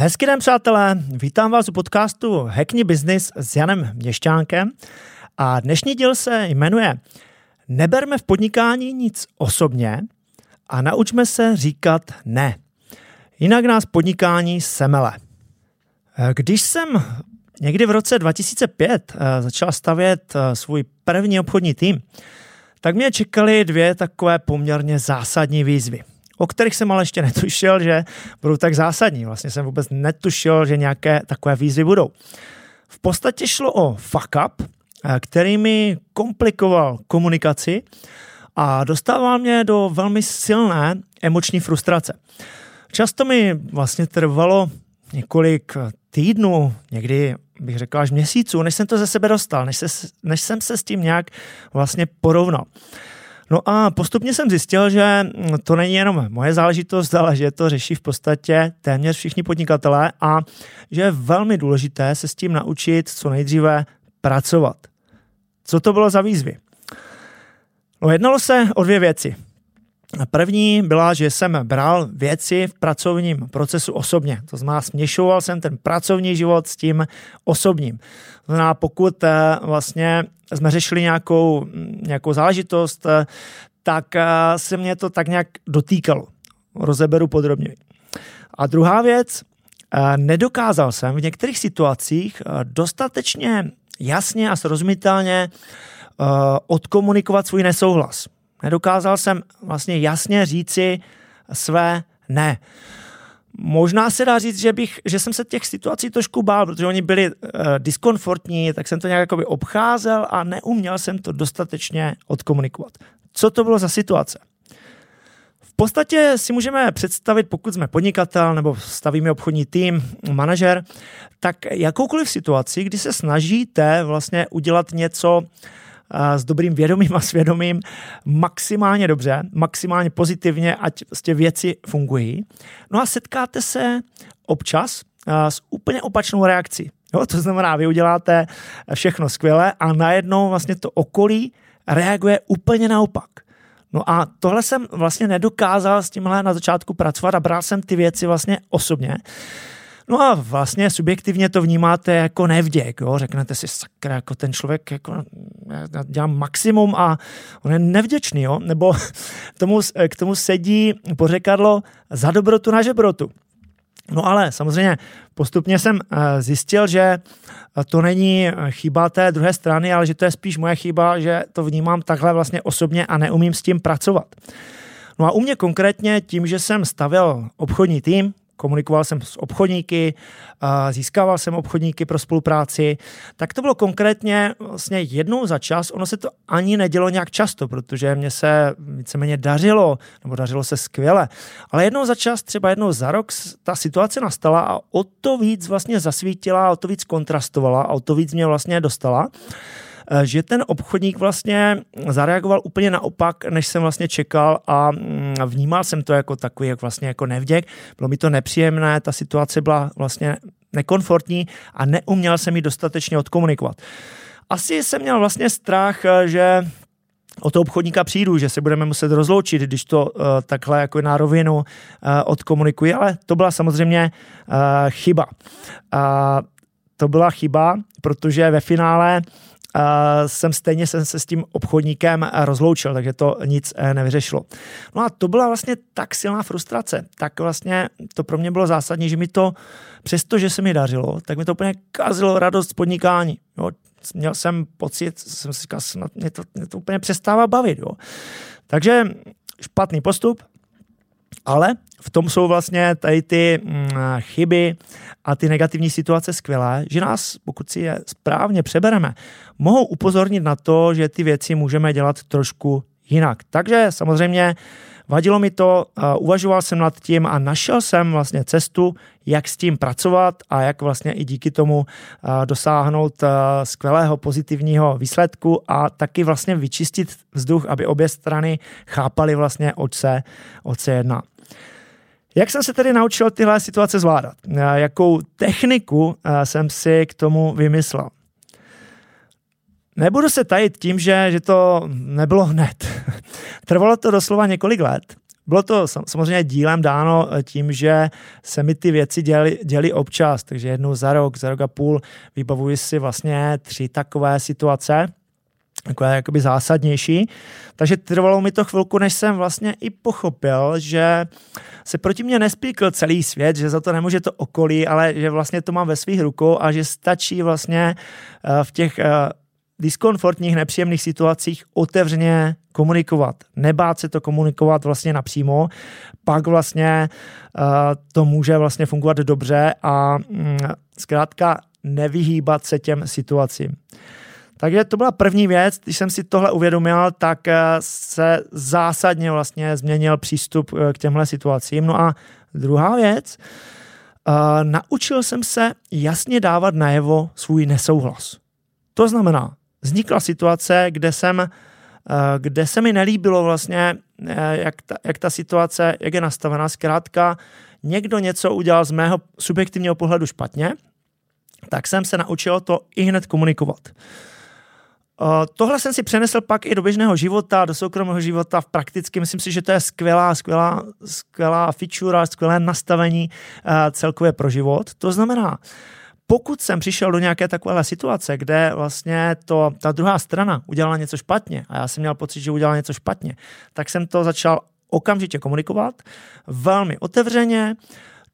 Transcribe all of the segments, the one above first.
Hezký den, přátelé. Vítám vás u podcastu Hackni Business s Janem Měšťánkem. A dnešní díl se jmenuje Neberme v podnikání nic osobně a naučme se říkat ne. Jinak nás podnikání semele. Když jsem někdy v roce 2005 eh, začal stavět eh, svůj první obchodní tým, tak mě čekaly dvě takové poměrně zásadní výzvy o kterých jsem ale ještě netušil, že budou tak zásadní. Vlastně jsem vůbec netušil, že nějaké takové výzvy budou. V podstatě šlo o fuck up, eh, který mi komplikoval komunikaci a dostával mě do velmi silné emoční frustrace. Často mi vlastně trvalo několik týdnů, někdy bych řekl až měsíců, než jsem to ze sebe dostal, než, se, než jsem se s tím nějak vlastně porovnal. No a postupně jsem zjistil, že to není jenom moje záležitost, ale že to řeší v podstatě téměř všichni podnikatelé a že je velmi důležité se s tím naučit co nejdříve pracovat. Co to bylo za výzvy? No, jednalo se o dvě věci. První byla, že jsem bral věci v pracovním procesu osobně. To znamená, směšoval jsem ten pracovní život s tím osobním. To znamená, pokud eh, vlastně jsme řešili nějakou, nějakou záležitost, eh, tak eh, se mě to tak nějak dotýkalo. Rozeberu podrobně. A druhá věc, nedokázal jsem v některých situacích dostatečně jasně a srozumitelně odkomunikovat svůj nesouhlas. Nedokázal jsem vlastně jasně říci své ne. Možná se dá říct, že, bych, že jsem se těch situací trošku bál, protože oni byli uh, diskomfortní, tak jsem to nějak jakoby obcházel a neuměl jsem to dostatečně odkomunikovat. Co to bylo za situace? V podstatě si můžeme představit, pokud jsme podnikatel nebo stavíme obchodní tým, manažer, tak jakoukoliv situaci, kdy se snažíte vlastně udělat něco s dobrým vědomím a svědomím maximálně dobře, maximálně pozitivně, ať prostě věci fungují. No a setkáte se občas s úplně opačnou reakcí. Jo, to znamená, vy uděláte všechno skvěle a najednou vlastně to okolí reaguje úplně naopak. No a tohle jsem vlastně nedokázal s tímhle na začátku pracovat a bral jsem ty věci vlastně osobně. No a vlastně subjektivně to vnímáte jako nevděk, jo? řeknete si, sakra, jako ten člověk, jako já dělám maximum a on je nevděčný, jo? nebo tomu, k tomu sedí pořekadlo za dobrotu na žebrotu. No ale samozřejmě postupně jsem eh, zjistil, že to není chyba té druhé strany, ale že to je spíš moje chyba, že to vnímám takhle vlastně osobně a neumím s tím pracovat. No a u mě konkrétně tím, že jsem stavil obchodní tým, komunikoval jsem s obchodníky, získával jsem obchodníky pro spolupráci, tak to bylo konkrétně vlastně jednou za čas. Ono se to ani nedělo nějak často, protože mě se víceméně dařilo, nebo dařilo se skvěle. Ale jednou za čas, třeba jednou za rok, ta situace nastala a o to víc vlastně zasvítila, o to víc kontrastovala a o to víc mě vlastně dostala. Eh, že ten obchodník vlastně zareagoval úplně naopak, než jsem vlastně čekal a mm, vnímal jsem to jako takový jak vlastně jako nevděk. Bylo mi to nepříjemné, ta situace byla vlastně nekomfortní a neuměl jsem ji dostatečně odkomunikovat. Asi jsem měl vlastně strach, eh, že o toho obchodníka přijdu, že se budeme muset rozloučit, když to uh, takhle jako na rovinu uh, odkomunikuji, ale to byla samozřejmě uh, chyba. Uh, to byla chyba, protože ve finále jsem stejně jsem se s tím obchodníkem rozloučil, takže to nic eh, nevyřešilo. No a to byla vlastně tak silná frustrace, tak vlastně to pro mě bylo zásadní, že mi to, přesto, že se mi dařilo, tak mi to úplně kazilo radost podnikání. Jo. Měl jsem pocit, jsem si říkal, snad mě to, mě to úplně přestává bavit. Jo. Takže špatný postup, ale v tom jsou vlastně tady ty mm, chyby a ty negativní situace skvělé, že nás, pokud si je správně přebereme, mohou upozornit na to, že ty věci můžeme dělat trošku jinak. Takže samozřejmě vadilo mi to, uvažoval jsem nad tím a našel jsem vlastně cestu, jak s tím pracovat a jak vlastně i díky tomu dosáhnout skvělého pozitivního výsledku a taky vlastně vyčistit vzduch, aby obě strany chápali vlastně, oč se, oč se jedná. Jak jsem se tedy naučil tyhle situace zvládat? Jakou techniku jsem si k tomu vymyslel? Nebudu se tajit tím, že, že to nebylo hned. Trvalo to doslova několik let. bylo to samozřejmě dílem dáno tím, že se mi ty věci děly, děly občas, takže jednou za rok, za rok a půl vybavuji si vlastně tři takové situace, takové jakoby zásadnější. Takže trvalo mi to chvilku, než jsem vlastně i pochopil, že se proti mně nespíkl celý svět, že za to nemůže to okolí, ale že vlastně to mám ve svých rukou a že stačí vlastně eh, v těch eh, diskomfortních, nepříjemných situacích otevřeně komunikovat. Nebát se to komunikovat vlastně napřímo, pak vlastně uh, to může vlastně fungovat dobře a mm, zkrátka nevyhýbat se těm situacím. Takže to byla první věc, když jsem si tohle uvědomil, tak eh, se zásadně vlastně změnil přístup eh, k těmhle situacím. No a druhá věc, uh, naučil jsem se jasně dávat najevo svůj nesouhlas. To znamená, vznikla situace, kde jsem kde se mi nelíbilo vlastně, jak ta, jak ta situace, jak je nastavená. Zkrátka, někdo něco udělal z mého subjektivního pohledu špatně, tak jsem se naučil to i hned komunikovat. Uh, tohle jsem si přenesl pak i do běžného života, do soukromého života, v prakticky myslím si, že to je skvělá, skvělá, skvělá feature, skvělé nastavení uh, celkově pro život. To znamená, pokud jsem přišel do nějaké takové situace, kde vlastně to, ta druhá strana udělala něco špatně a já jsem měl pocit, že udělala něco špatně, tak jsem to začal okamžitě komunikovat velmi otevřeně,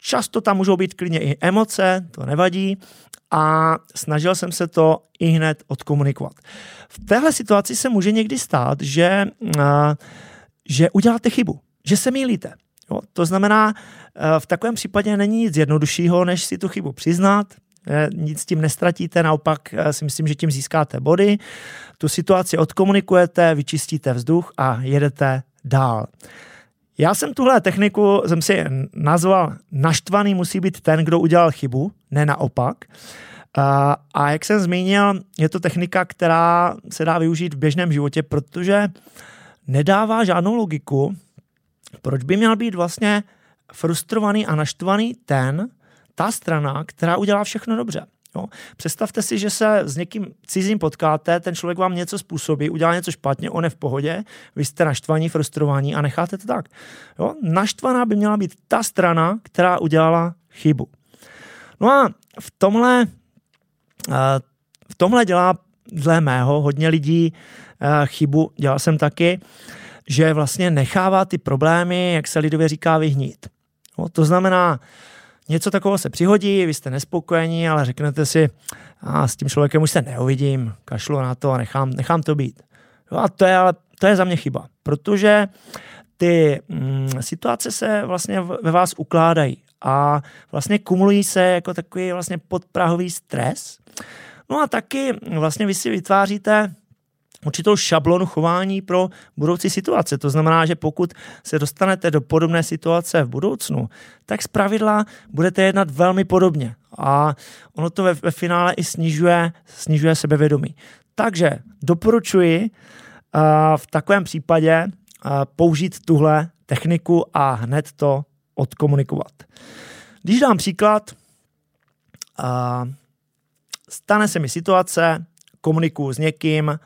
Často tam můžou být klidně i emoce, to nevadí, a snažil jsem se to i hned odkomunikovat. V téhle situaci se může někdy stát, že, že uděláte chybu, že se mýlíte. Jo, to znamená, v takovém případě není nic jednoduššího, než si tu chybu přiznat, nic s tím nestratíte, naopak si myslím, že tím získáte body, tu situaci odkomunikujete, vyčistíte vzduch a jedete dál. Já jsem tuhle techniku, jsem si nazval naštvaný musí být ten, kdo udělal chybu, ne naopak. A, a jak jsem zmínil, je to technika, která se dá využít v běžném životě, protože nedává žádnou logiku, proč by měl být vlastně frustrovaný a naštvaný ten, ta strana, která udělá všechno dobře. Jo. Představte si, že se s někým cizím potkáte, ten člověk vám něco způsobí, udělá něco špatně, on je v pohodě, vy jste naštvaní, frustrovaní a necháte to tak. Jo. Naštvaná by měla být ta strana, která udělala chybu. No a v tomhle, eh, v tomhle dělá dle mého hodně lidí eh, chybu, dělal jsem taky, že vlastně nechává ty problémy, jak se lidově říká, vyhnít. Jo. To znamená, něco takového se přihodí, vy jste nespokojení, ale řeknete si, a s tím člověkem už se neuvidím, kašlu na to a nechám, nechám to být. Jo, a to je, ale to je za mě chyba, protože ty mm, situace se vlastně ve vás ukládají a vlastně kumulují se jako takový vlastně podprahový stres. No a taky vlastně vy si vytváříte určitou šablonu chování pro budoucí situace. To znamená, že pokud se dostanete do podobné situace v budoucnu, tak z pravidla budete jednat velmi podobně. A ono to ve, ve finále i snižuje, snižuje sebevědomí. Takže doporučuji uh, v takovém případě uh, použít tuhle techniku a hned to odkomunikovat. Když dám příklad, uh, stane se mi situace, komunikuju s někým,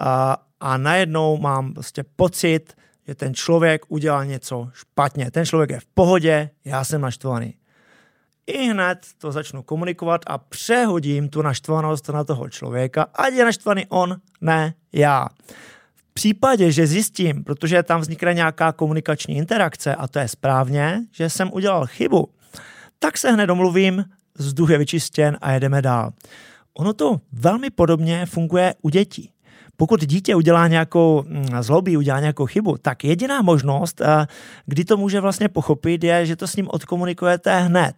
a, najednou mám prostě pocit, že ten člověk udělal něco špatně. Ten člověk je v pohodě, já jsem naštvaný. I hned to začnu komunikovat a přehodím tu naštvanost na toho člověka, ať je naštvaný on, ne já. V případě, že zjistím, protože tam vznikne nějaká komunikační interakce a to je správně, že jsem udělal chybu, tak se hned domluvím, vzduch je vyčistěn a jedeme dál. Ono to velmi podobně funguje u dětí pokud dítě udělá nějakou mm, zlobí, udělá nějakou chybu, tak jediná možnost, eh, kdy to může vlastně pochopit, je, že to s ním odkomunikujete hned.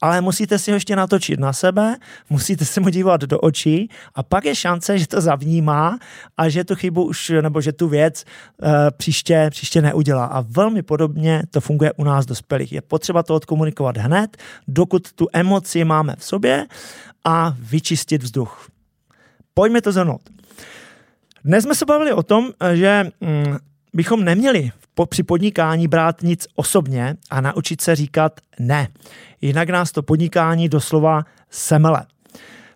Ale musíte si ho ještě natočit na sebe, musíte se mu dívat do očí a pak je šance, že to zavnímá a že tu chybu už, nebo že tu věc uh, příště, příště neudělá. A velmi podobně to funguje u nás dospělých. Je potřeba to odkomunikovat hned, dokud tu emoci máme v sobě a vyčistit vzduch. Pojďme to zhrnout. Dnes jsme se bavili o tom, že mm, bychom neměli při podnikání brát nic osobně a naučit se říkat ne. Jinak nás to podnikání doslova semele.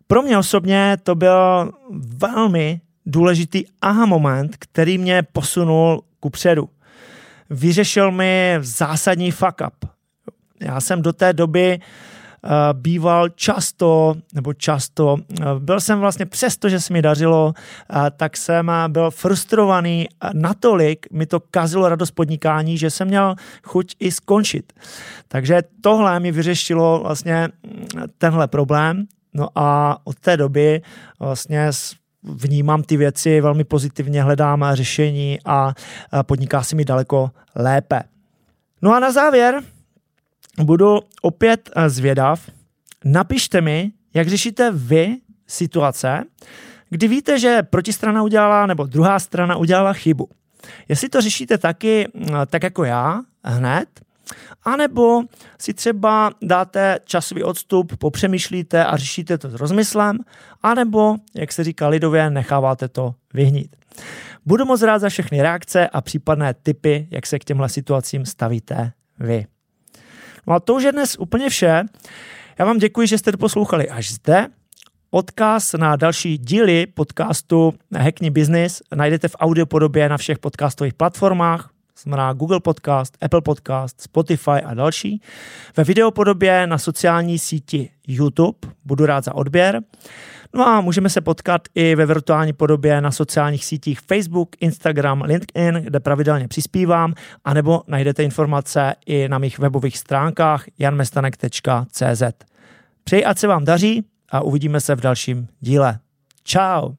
Pro mě osobně to byl velmi důležitý aha moment, který mě posunul ku předu. vyřešil mi zásadní fuck up. Já jsem do té doby uh, býval často, nebo často, uh, byl jsem vlastně přesto, že se mi dařilo, uh, tak jsem byl frustrovaný natolik, mi to kazilo radost podnikání, že jsem měl chuť i skončit. Takže tohle mi vyřešilo vlastně mm, tenhle problém, No a od té doby vlastně vnímám ty věci velmi pozitivně, hledám řešení a podniká si mi daleko lépe. No a na závěr budu opět eh, zvědav. Napište mi, jak řešíte vy situace, kdy víte, že protistrana udělala nebo druhá strana udělala chybu. Jestli to řešíte taky eh, tak jako já hned, a nebo si třeba dáte časový odstup, popřemýšlíte a řešíte to s rozmyslem, anebo, jak se říká lidově, necháváte to vyhnít. Budu moc rád za všechny reakce a případné tipy, jak se k těmhle situacím stavíte vy. No a to už je dnes úplně vše. Já vám děkuji, že jste poslouchali až zde. Odkaz na další díly podcastu Hackney Business najdete v audio podobě na všech podcastových platformách, znamená Google Podcast, Apple Podcast, Spotify a další. Ve videopodobě na sociální síti YouTube budu rád za odběr. No a můžeme se potkat i ve virtuální podobě na sociálních sítích Facebook, Instagram, LinkedIn, kde pravidelně přispívám, anebo najdete informace i na mých webových stránkách janmestanek.cz. Přeji, ať se vám daří a uvidíme se v dalším díle. Ciao.